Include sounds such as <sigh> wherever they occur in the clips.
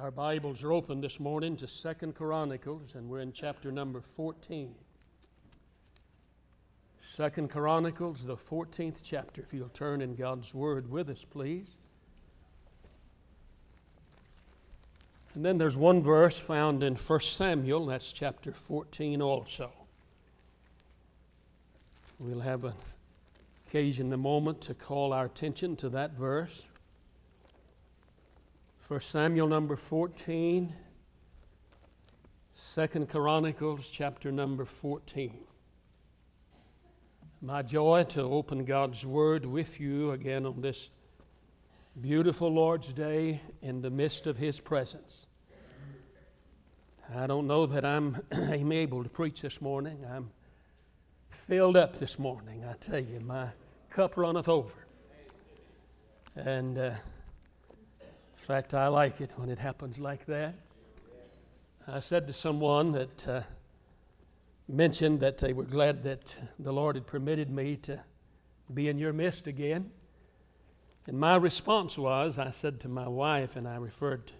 Our Bibles are open this morning to Second Chronicles, and we're in chapter number 14. Second Chronicles, the 14th chapter. If you'll turn in God's Word with us, please. And then there's one verse found in 1 Samuel, that's chapter 14 also. We'll have an occasion in a moment to call our attention to that verse. 1 Samuel number 14, 2 Chronicles chapter number 14. My joy to open God's Word with you again on this beautiful Lord's Day in the midst of His presence. I don't know that I'm, <clears throat> I'm able to preach this morning. I'm filled up this morning. I tell you, my cup runneth over. And uh, fact, I like it when it happens like that. I said to someone that uh, mentioned that they were glad that the Lord had permitted me to be in your midst again. And my response was I said to my wife, and I referred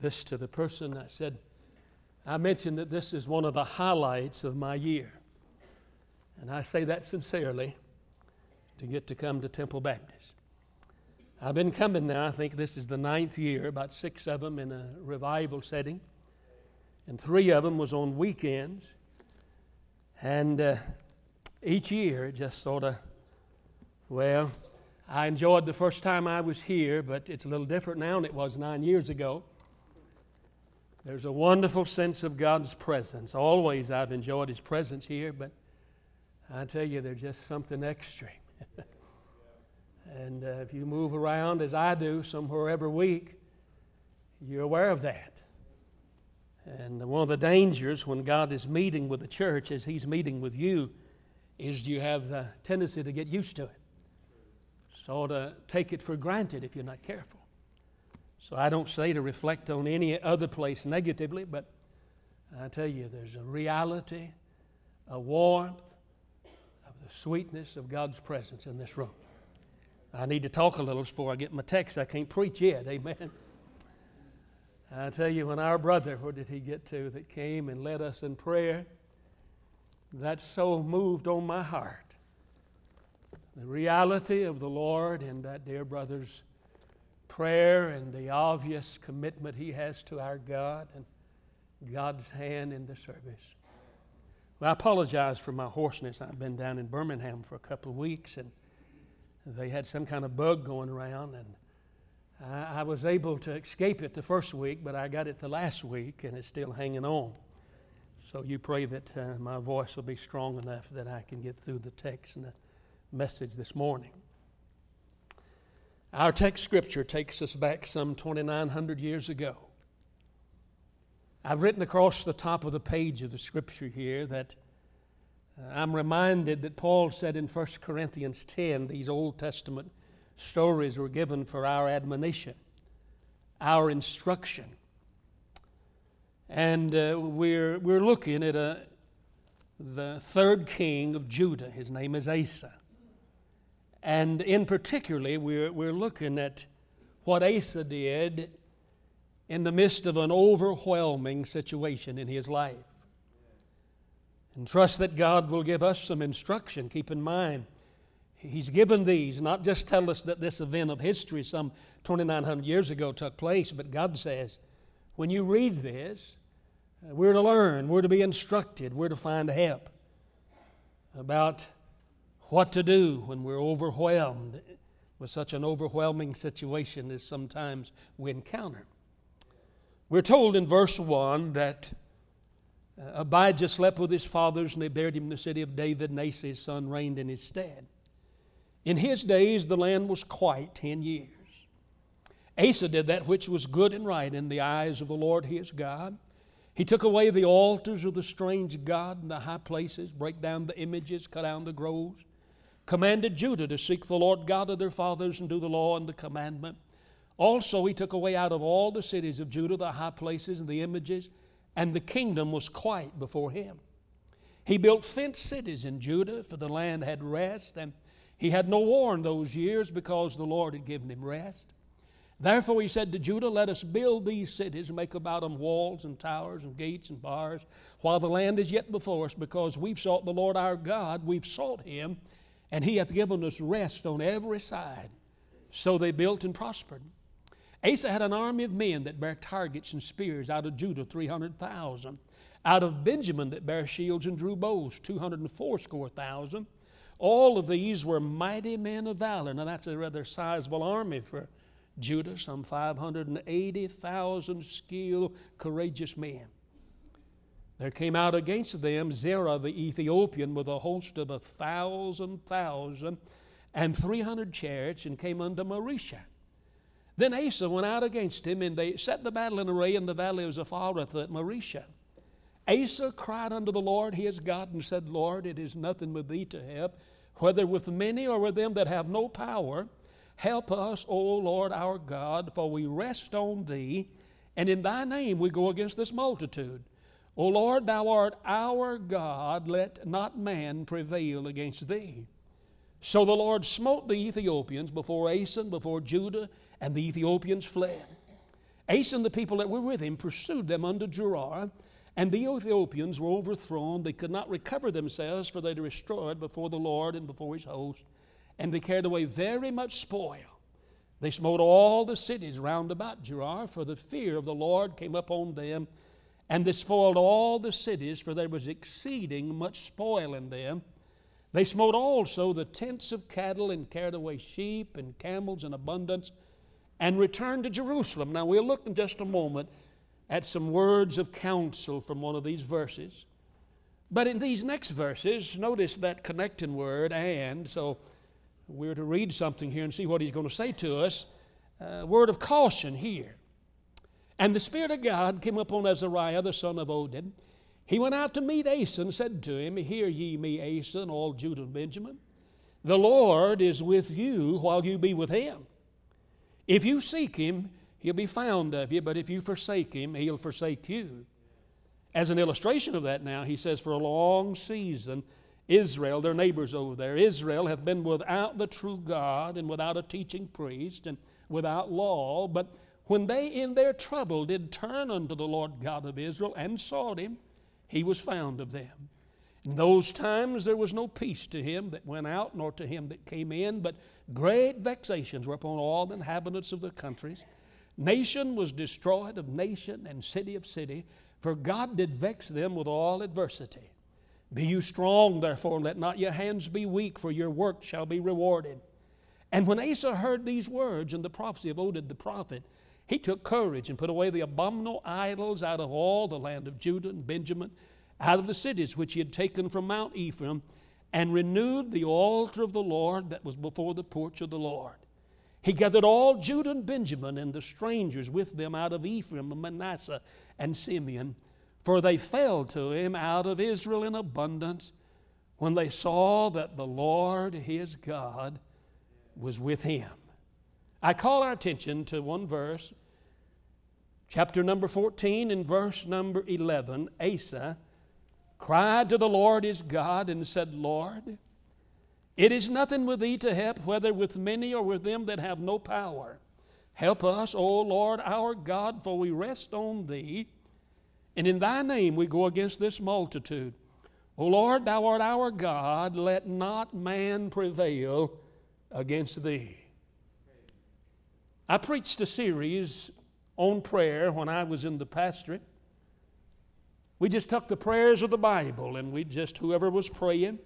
this to the person, I said, I mentioned that this is one of the highlights of my year. And I say that sincerely to get to come to Temple Baptist. I've been coming now, I think this is the ninth year, about six of them in a revival setting. And three of them was on weekends. And uh, each year it just sort of, well, I enjoyed the first time I was here, but it's a little different now than it was nine years ago. There's a wonderful sense of God's presence. Always I've enjoyed His presence here, but I tell you, there's just something extra. <laughs> And uh, if you move around as I do somewhere every week, you're aware of that. And one of the dangers when God is meeting with the church, as He's meeting with you, is you have the tendency to get used to it. Sort of take it for granted if you're not careful. So I don't say to reflect on any other place negatively, but I tell you, there's a reality, a warmth, of the sweetness of God's presence in this room. I need to talk a little before I get my text. I can't preach yet. Amen. I tell you, when our brother, where did he get to, that came and led us in prayer, that so moved on my heart. The reality of the Lord and that dear brother's prayer and the obvious commitment he has to our God and God's hand in the service. Well, I apologize for my hoarseness. I've been down in Birmingham for a couple of weeks and they had some kind of bug going around, and I, I, was able to escape it the first week, but I got it the last week, and it's still hanging on. So you pray that uh, my voice will be strong enough that I can get through the text and the message this morning. Our text scripture takes us back some 2,900 years ago. I've written across the top of the page of the scripture here that I'm reminded that Paul said in 1 Corinthians 10 these Old Testament stories were given for our admonition, our instruction. And uh, we're, we're looking at a, the third king of Judah. His name is Asa. And in particularly, we're, we're looking at what Asa did in the midst of an overwhelming situation in his life. And trust that God will give us some instruction. Keep in mind, He's given these, not just tell us that this event of history some 2,900 years ago took place, but God says, when you read this, uh, we're to learn, we're to be instructed, we're to find help about what to do when we're overwhelmed with such an overwhelming situation as sometimes we encounter. We're told in verse 1 that uh, Abijah slept with his fathers, and they buried him in the city of David, and Asa, his son, reigned in his stead. In his days, the land was quiet ten years. Asa did that which was good and right in the eyes of the Lord his God. He took away the altars of the strange God in the high places, break down the images, cut down the groves, commanded Judah to seek the Lord God of their fathers and do the law and the commandment. Also, he took away out of all the cities of Judah the high places and the images and the kingdom was quiet before him. He built fenced cities in Judah, for the land had rest, and he had no war in those years because the Lord had given him rest. Therefore he said to Judah, Let us build these cities and make about them walls and towers and gates and bars, while the land is yet before us, because we've sought the Lord our God, we've sought him, and he hath given us rest on every side. So they built and prospered. Asa had an army of men that bare targets and spears out of Judah, 300,000. Out of Benjamin that bare shields and drew bows, 240 thousand. All of these were mighty men of valor. Now that's a rather sizable army for Judah, some 580,000 skilled, courageous men. There came out against them Zerah the Ethiopian with a host of a thousand thousand and three hundred chariots and came unto Mareshah. Then Asa went out against him, and they set the battle in array in the valley of Zaphareth at Mareshah. Asa cried unto the Lord his God and said, Lord, it is nothing with thee to help, whether with many or with them that have no power. Help us, O Lord our God, for we rest on thee, and in thy name we go against this multitude. O Lord, thou art our God, let not man prevail against thee. So the Lord smote the Ethiopians before Asen, before Judah, and the Ethiopians fled. Asen, the people that were with him pursued them unto Gerar, and the Ethiopians were overthrown. They could not recover themselves, for they were destroyed before the Lord and before his host and they carried away very much spoil. They smote all the cities round about Gerar, for the fear of the Lord came upon them, and they spoiled all the cities, for there was exceeding much spoil in them. They smote also the tents of cattle, and carried away sheep and camels in abundance, and returned to Jerusalem. Now we'll look in just a moment at some words of counsel from one of these verses. But in these next verses, notice that connecting word and. So we're to read something here and see what he's going to say to us. A word of caution here. And the Spirit of God came upon Azariah, the son of Oded. He went out to meet Asa and said to him, Hear ye me, Asa, and all Judah and Benjamin. The Lord is with you while you be with him. If you seek him, he'll be found of you, but if you forsake him, he'll forsake you. As an illustration of that now, he says, For a long season, Israel, their neighbors over there, Israel have been without the true God and without a teaching priest and without law. But when they in their trouble did turn unto the Lord God of Israel and sought him, he was found of them. In those times there was no peace to him that went out, nor to him that came in, but great vexations were upon all the inhabitants of the countries. Nation was destroyed of nation, and city of city, for God did vex them with all adversity. Be you strong, therefore, and let not your hands be weak, for your work shall be rewarded. And when Asa heard these words and the prophecy of Oded the prophet, he took courage and put away the abominable idols out of all the land of Judah and Benjamin, out of the cities which he had taken from Mount Ephraim, and renewed the altar of the Lord that was before the porch of the Lord. He gathered all Judah and Benjamin and the strangers with them out of Ephraim and Manasseh and Simeon for they fell to him out of Israel in abundance when they saw that the Lord his God was with him. I call our attention to one verse, chapter number 14 and verse number 11. Asa cried to the Lord his God and said, Lord, it is nothing with thee to help, whether with many or with them that have no power. Help us, O Lord our God, for we rest on thee. And in thy name we go against this multitude. O Lord, thou art our God, let not man prevail against thee. I preached a series on prayer when I was in the pastorate. We just took the prayers of the Bible and we just, whoever was praying,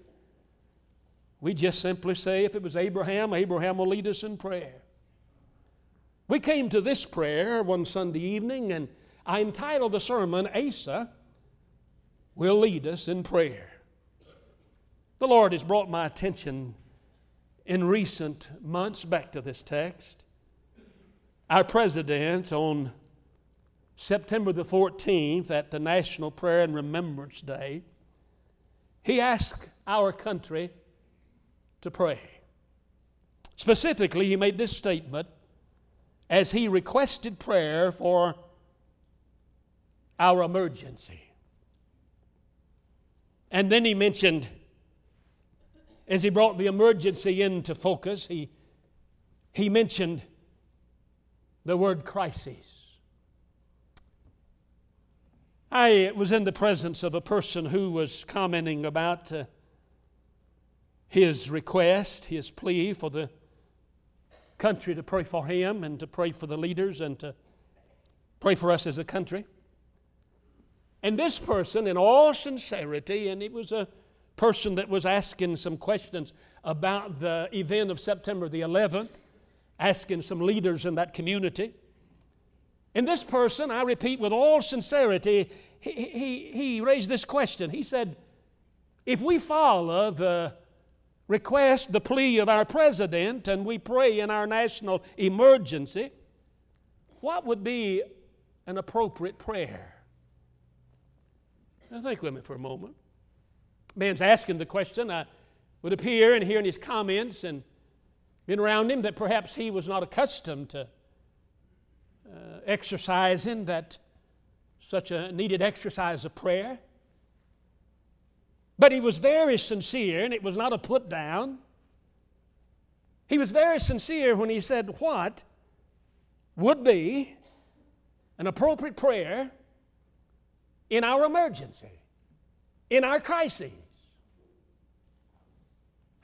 we just simply say, if it was Abraham, Abraham will lead us in prayer. We came to this prayer one Sunday evening and I entitled the sermon, Asa Will Lead Us in Prayer. The Lord has brought my attention in recent months back to this text. Our president, on September the 14th, at the National Prayer and Remembrance Day, he asked our country to pray. Specifically, he made this statement as he requested prayer for our emergency. And then he mentioned, as he brought the emergency into focus, he, he mentioned the word crisis. I was in the presence of a person who was commenting about uh, his request, his plea for the country to pray for him and to pray for the leaders and to pray for us as a country. And this person, in all sincerity, and it was a person that was asking some questions about the event of September the 11th, asking some leaders in that community. And this person, I repeat with all sincerity, he, he, he raised this question. He said, If we follow the request, the plea of our president, and we pray in our national emergency, what would be an appropriate prayer? Now, think with me for a moment. Man's asking the question. I would appear and hearing his comments and being around him that perhaps he was not accustomed to uh, exercising that such a needed exercise of prayer. But he was very sincere, and it was not a put down. He was very sincere when he said, What would be an appropriate prayer in our emergency, in our crises?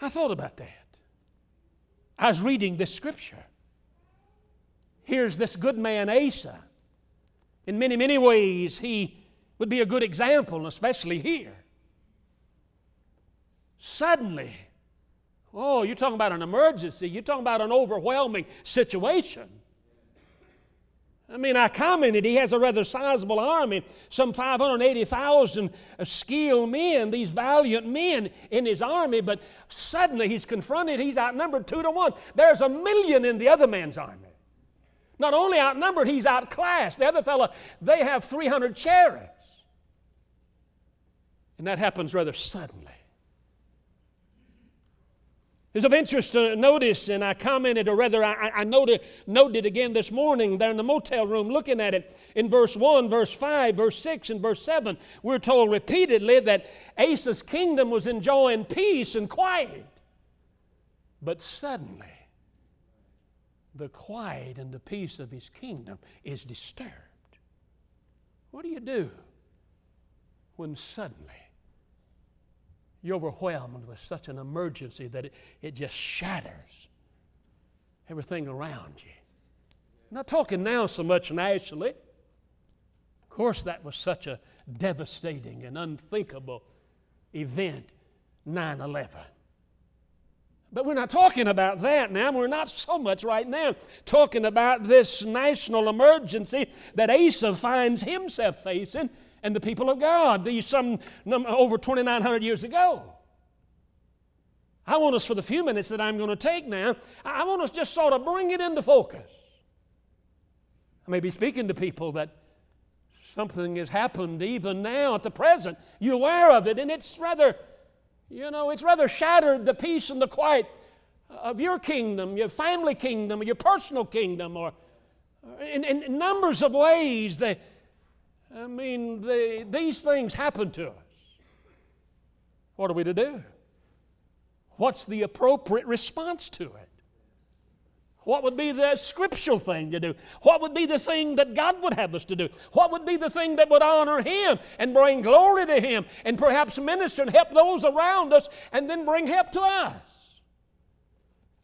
I thought about that. I was reading this scripture. Here's this good man Asa. In many, many ways, he would be a good example, especially here. Suddenly, oh, you're talking about an emergency, you're talking about an overwhelming situation. I mean, I commented he has a rather sizable army, some 580,000 skilled men, these valiant men in his army, but suddenly he's confronted, he's outnumbered two to one. There's a million in the other man's army. Not only outnumbered, he's outclassed. The other fellow, they have 300 chariots. And that happens rather suddenly. It's of interest to notice, and I commented, or rather, I, I noted, noted again this morning there in the motel room looking at it in verse 1, verse 5, verse 6, and verse 7. We're told repeatedly that Asa's kingdom was enjoying peace and quiet. But suddenly, the quiet and the peace of his kingdom is disturbed. What do you do when suddenly you're overwhelmed with such an emergency that it, it just shatters everything around you. I'm not talking now so much nationally. Of course, that was such a devastating and unthinkable event 9 11. But we're not talking about that now. We're not so much right now talking about this national emergency that Asa finds himself facing and the people of God, these some over 2,900 years ago. I want us, for the few minutes that I'm going to take now, I want us just sort of bring it into focus. I may be speaking to people that something has happened even now at the present. You're aware of it, and it's rather, you know, it's rather shattered the peace and the quiet of your kingdom, your family kingdom, your personal kingdom, or in, in numbers of ways. That, I mean, they, these things happen to us. What are we to do? What's the appropriate response to it? What would be the scriptural thing to do? What would be the thing that God would have us to do? What would be the thing that would honor Him and bring glory to Him and perhaps minister and help those around us and then bring help to us?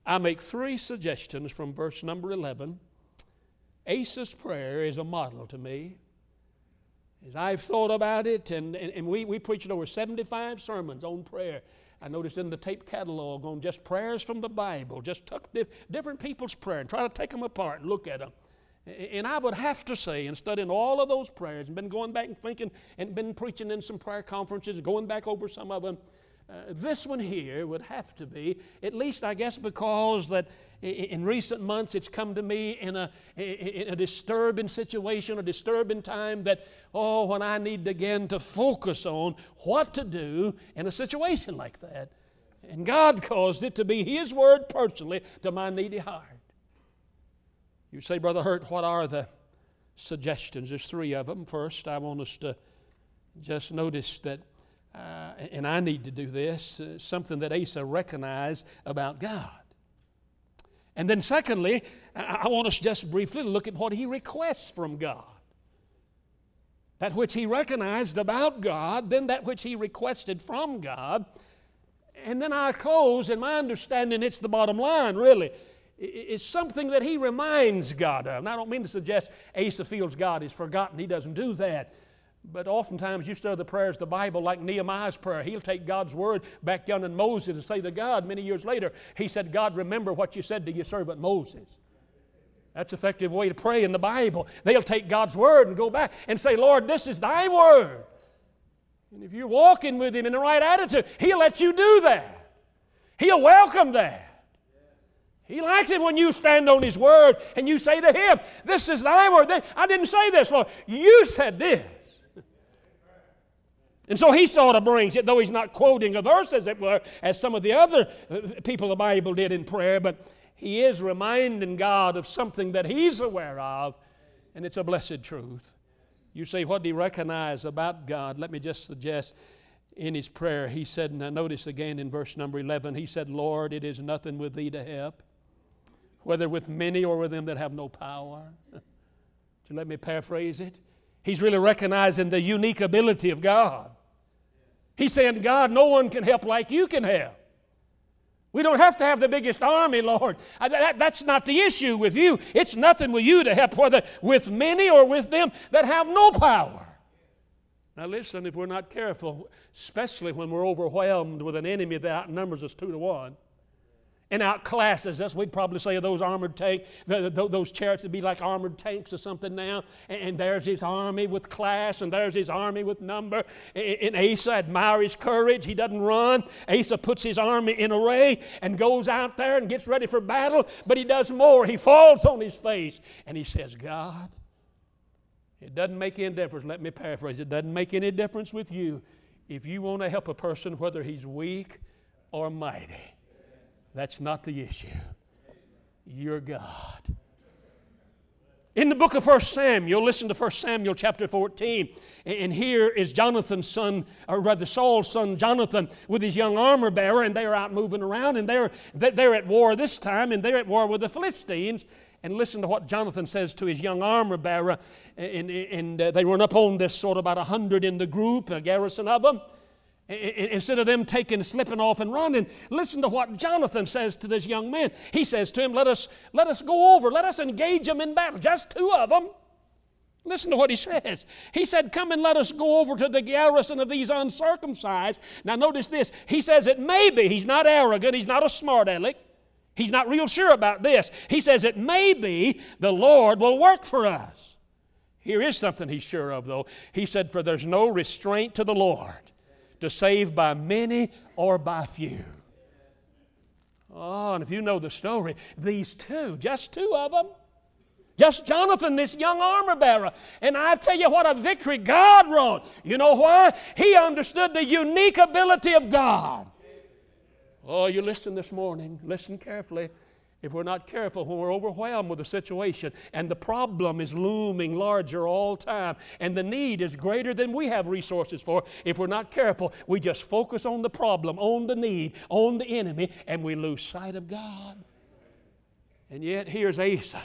I make three suggestions from verse number 11. Asa's prayer is a model to me as I've thought about it, and, and, and we, we preached over 75 sermons on prayer. I noticed in the tape catalog on just prayers from the Bible, just took different people's prayer and try to take them apart and look at them. And I would have to say, in studying all of those prayers, and been going back and thinking, and been preaching in some prayer conferences, going back over some of them, uh, this one here would have to be, at least I guess because that in recent months it's come to me in a, in a disturbing situation, a disturbing time that, oh, when I need again to focus on what to do in a situation like that. And God caused it to be His word personally to my needy heart. You say, Brother Hurt, what are the suggestions? There's three of them. First, I want us to just notice that uh, and I need to do this, uh, something that Asa recognized about God. And then, secondly, I want us just briefly to look at what he requests from God. That which he recognized about God, then that which he requested from God. And then I close, in my understanding, it's the bottom line, really. It's something that he reminds God of. And I don't mean to suggest Asa feels God is forgotten. He doesn't do that. But oftentimes you study the prayers of the Bible like Nehemiah's prayer. He'll take God's word back down in Moses and say to God many years later, he said, God, remember what you said to your servant Moses. That's effective way to pray in the Bible. They'll take God's word and go back and say, Lord, this is thy word. And if you're walking with him in the right attitude, he'll let you do that. He'll welcome that. He likes it when you stand on his word and you say to him, This is thy word. I didn't say this, Lord. You said this. And so he sort of brings it, though he's not quoting a verse, as it were, as some of the other uh, people of the Bible did in prayer, but he is reminding God of something that he's aware of, and it's a blessed truth. You say, what do you recognize about God? Let me just suggest in his prayer, he said, and I notice again in verse number 11, he said, Lord, it is nothing with thee to help, whether with many or with them that have no power. <laughs> let me paraphrase it. He's really recognizing the unique ability of God. He's saying, God, no one can help like you can help. We don't have to have the biggest army, Lord. that's not the issue with you. It's nothing with you to help, whether with many or with them that have no power. Now, listen, if we're not careful, especially when we're overwhelmed with an enemy that outnumbers us two to one, and outclasses us. We'd probably say those armored tank, those chariots would be like armored tanks or something now. And there's his army with class, and there's his army with number. And Asa admires his courage. He doesn't run. Asa puts his army in array and goes out there and gets ready for battle. But he does more. He falls on his face and he says, God, it doesn't make any difference. Let me paraphrase. It doesn't make any difference with you if you want to help a person, whether he's weak or mighty. That's not the issue. You're God. In the book of 1 Samuel, listen to 1 Samuel chapter 14. And here is Jonathan's son, or rather Saul's son Jonathan, with his young armor bearer, and they're out moving around, and they're, they're at war this time, and they're at war with the Philistines. And listen to what Jonathan says to his young armor bearer. And, and uh, they run up on this sort of about a hundred in the group, a garrison of them. Instead of them taking, slipping off and running, listen to what Jonathan says to this young man. He says to him, Let us, let us go over, let us engage them in battle, just two of them. Listen to what he <laughs> says. He said, Come and let us go over to the garrison of these uncircumcised. Now, notice this. He says, It may be, he's not arrogant, he's not a smart aleck. He's not real sure about this. He says, It may be the Lord will work for us. Here is something he's sure of, though. He said, For there's no restraint to the Lord to save by many or by few. Oh, and if you know the story, these two, just two of them, just Jonathan, this young armor bearer. And I tell you what a victory God wrought. You know why? He understood the unique ability of God. Oh, you listen this morning. Listen carefully if we're not careful, when we're overwhelmed with a situation and the problem is looming larger all time and the need is greater than we have resources for, if we're not careful, we just focus on the problem, on the need, on the enemy, and we lose sight of God. And yet, here's Asa.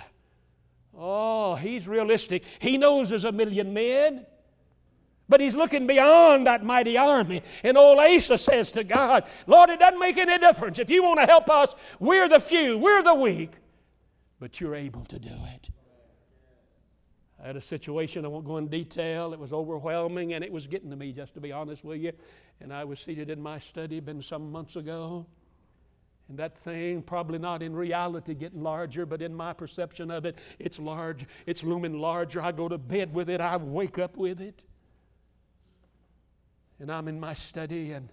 Oh, he's realistic. He knows there's a million men. But he's looking beyond that mighty army. And old Asa says to God, Lord, it doesn't make any difference. If you want to help us, we're the few, we're the weak, but you're able to do it. I had a situation, I won't go in detail. It was overwhelming and it was getting to me, just to be honest with you. And I was seated in my study, been some months ago. And that thing, probably not in reality getting larger, but in my perception of it, it's large, it's looming larger. I go to bed with it, I wake up with it and I'm in my study, and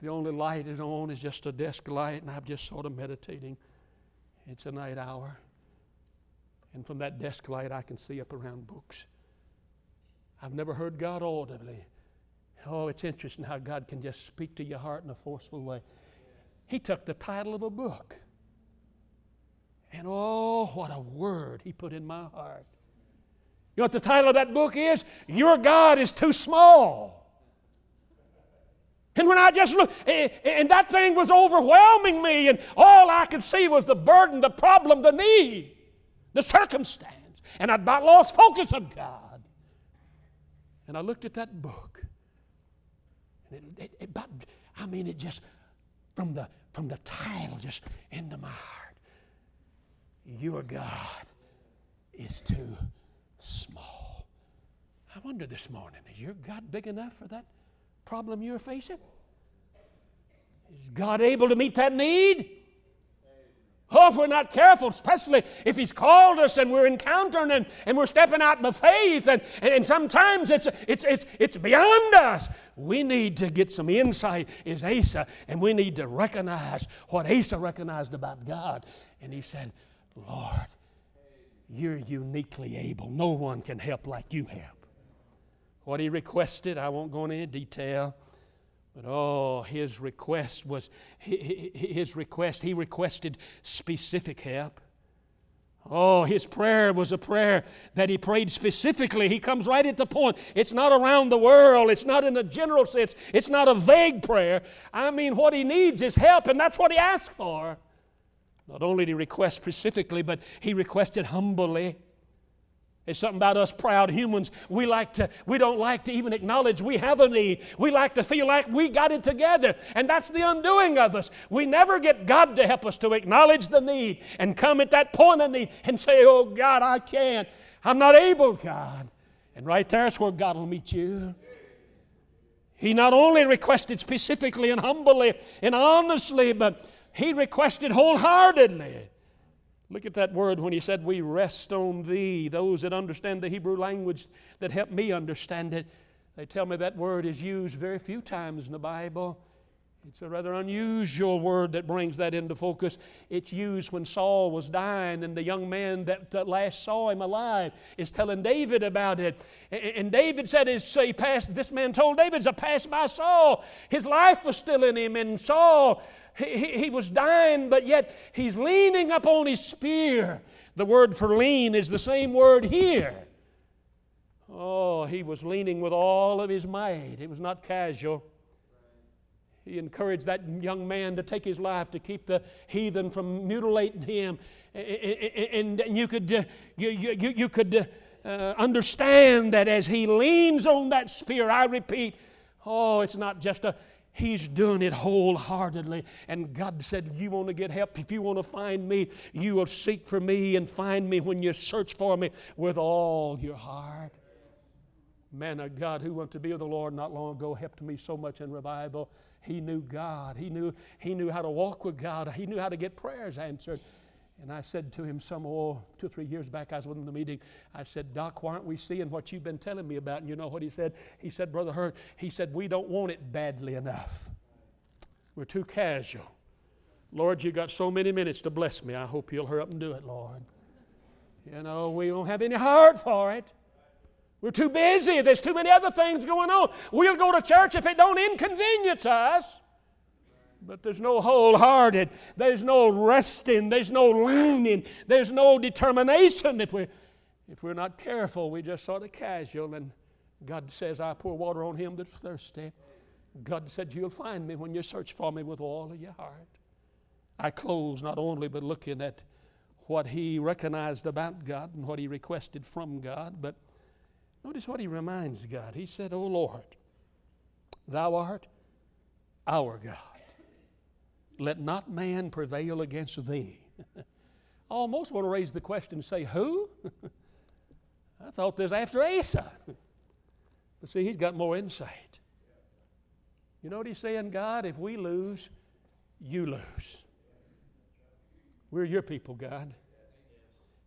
the only light is on is just a desk light, and I'm just sort of meditating. It's a night hour. And from that desk light, I can see up around books. I've never heard God audibly. Oh, it's interesting how God can just speak to your heart in a forceful way. He took the title of a book. And oh, what a word he put in my heart. You know what the title of that book is? Your God is too small. And when I just looked, eh, eh, and that thing was overwhelming me, and all I could see was the burden, the problem, the need, the circumstance. And I'd about lost focus of God. And I looked at that book. And it, it, it, I mean, it just, from the, from the title just into my heart. Your God is too small. I wonder this morning, is your God big enough for that problem you're facing? Is God able to meet that need? Oh, if we're not careful, especially if He's called us and we're encountering and, and we're stepping out by faith, and, and sometimes it's, it's, it's, it's beyond us. We need to get some insight as Asa, and we need to recognize what Asa recognized about God. And he said, Lord, you're uniquely able. No one can help like you help. What he requested, I won't go into any detail. But oh, his request was his request, he requested specific help. Oh, his prayer was a prayer that he prayed specifically. He comes right at the point. It's not around the world, it's not in a general sense, it's not a vague prayer. I mean, what he needs is help, and that's what he asked for. Not only did he request specifically, but he requested humbly. It's something about us proud humans. We like to, we don't like to even acknowledge we have a need. We like to feel like we got it together. And that's the undoing of us. We never get God to help us to acknowledge the need and come at that point of need and say, Oh God, I can't. I'm not able, God. And right there's where God will meet you. He not only requested specifically and humbly and honestly, but he requested wholeheartedly. Look at that word when he said, We rest on thee. Those that understand the Hebrew language that help me understand it, they tell me that word is used very few times in the Bible. It's a rather unusual word that brings that into focus. It's used when Saul was dying, and the young man that, last saw him alive is telling David about it. And David said, as he passed, this man told David, as I passed by Saul, his life was still in him, and Saul he, he was dying, but yet he's leaning up on his spear. The word for lean is the same word here. Oh, he was leaning with all of his might. It was not casual. He encouraged that young man to take his life to keep the heathen from mutilating him. And you could, uh, you, you, you could uh, understand that as he leans on that spear, I repeat, oh, it's not just a, He's doing it wholeheartedly. And God said, You want to get help? If you want to find me, you will seek for me and find me when you search for me with all your heart. Man of God who went to be with the Lord not long ago helped me so much in revival. He knew God. He knew, he knew how to walk with God. He knew how to get prayers answered. And I said to him some, oh, two or three years back, I was with him in the meeting. I said, Doc, why aren't we seeing what you've been telling me about? And you know what he said? He said, Brother Hurt, he said, we don't want it badly enough. We're too casual. Lord, you got so many minutes to bless me. I hope you'll hurry up and do it, Lord. You know, we don't have any heart for it. We're too busy. There's too many other things going on. We'll go to church if it don't inconvenience us. But there's no wholehearted, there's no resting, there's no leaning, there's no determination. If we're, if we're not careful, we just sort of casual. And God says, I pour water on him that's thirsty. God said, You'll find me when you search for me with all of your heart. I close not only but looking at what he recognized about God and what he requested from God, but notice what he reminds God. He said, O Lord, thou art our God. Let not man prevail against thee. I <laughs> almost want to raise the question and say, Who? <laughs> I thought this after Asa. <laughs> But see, he's got more insight. You know what he's saying, God? If we lose, you lose. We're your people, God.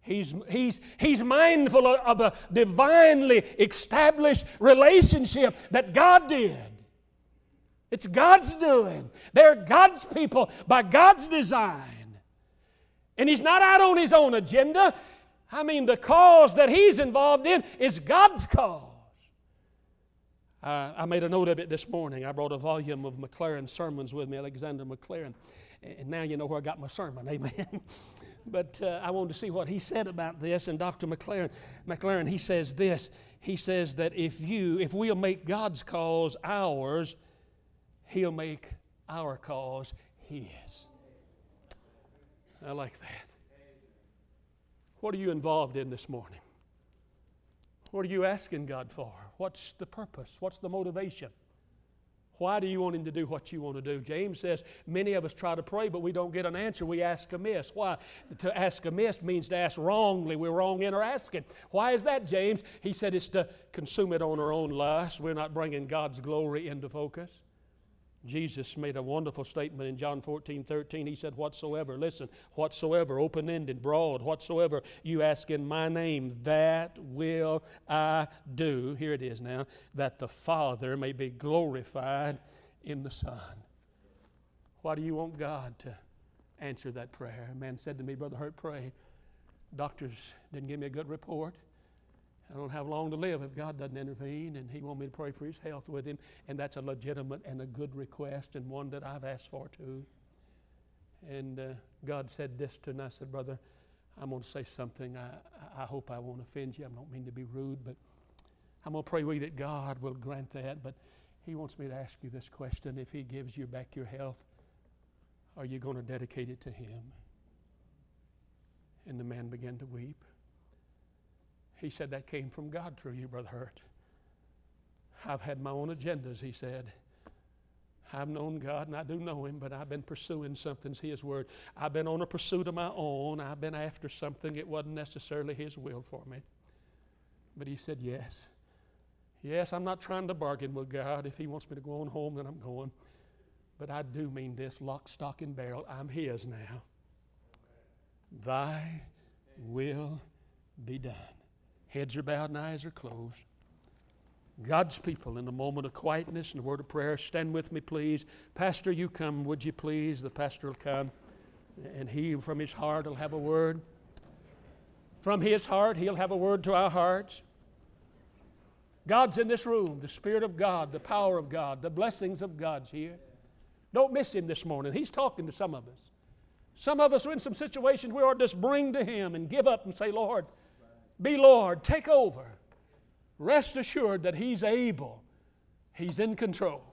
He's, he's, he's mindful of a divinely established relationship that God did. It's God's doing. They're God's people by God's design. And He's not out on His own agenda. I mean, the cause that He's involved in is God's cause. Uh, I made a note of it this morning. I brought a volume of Maclaren sermons with me, Alexander Maclaren. And now you know where I got my sermon, amen. <laughs> but uh, I wanted to see what he said about this. And Dr. Maclaren, Maclaren, he says this. He says that if you, if we'll make God's cause ours, He'll make our cause His. I like that. What are you involved in this morning? What are you asking God for? What's the purpose? What's the motivation? Why do you want Him to do what you want to do? James says many of us try to pray, but we don't get an answer. We ask amiss. Why? To ask amiss means to ask wrongly. We're wrong in our asking. Why is that, James? He said it's to consume it on our own lust. We're not bringing God's glory into focus. Jesus made a wonderful statement in John 14, 13. He said, Whatsoever, listen, whatsoever, open ended, broad, whatsoever you ask in my name, that will I do. Here it is now, that the Father may be glorified in the Son. Why do you want God to answer that prayer? A man said to me, Brother Hurt, pray. Doctors didn't give me a good report. I don't have long to live if God doesn't intervene, and He wants me to pray for His health with Him, and that's a legitimate and a good request, and one that I've asked for too. And uh, God said this to me. I said, Brother, I'm going to say something. I, I hope I won't offend you. I don't mean to be rude, but I'm going to pray with you that God will grant that. But He wants me to ask you this question If He gives you back your health, are you going to dedicate it to Him? And the man began to weep. He said, That came from God through you, Brother Hurt. I've had my own agendas, he said. I've known God and I do know Him, but I've been pursuing something's His Word. I've been on a pursuit of my own. I've been after something it wasn't necessarily His will for me. But He said, Yes. Yes, I'm not trying to bargain with God. If He wants me to go on home, then I'm going. But I do mean this lock, stock, and barrel. I'm His now. Thy will be done. Heads are bowed and eyes are closed. God's people in a moment of quietness and a word of prayer. Stand with me, please. Pastor, you come, would you please? The pastor will come, and he from his heart will have a word. From his heart, he'll have a word to our hearts. God's in this room, the Spirit of God, the power of God, the blessings of God's here. Don't miss him this morning. He's talking to some of us. Some of us are in some situations we ought to just bring to him and give up and say, Lord, be Lord, take over. Rest assured that He's able, He's in control.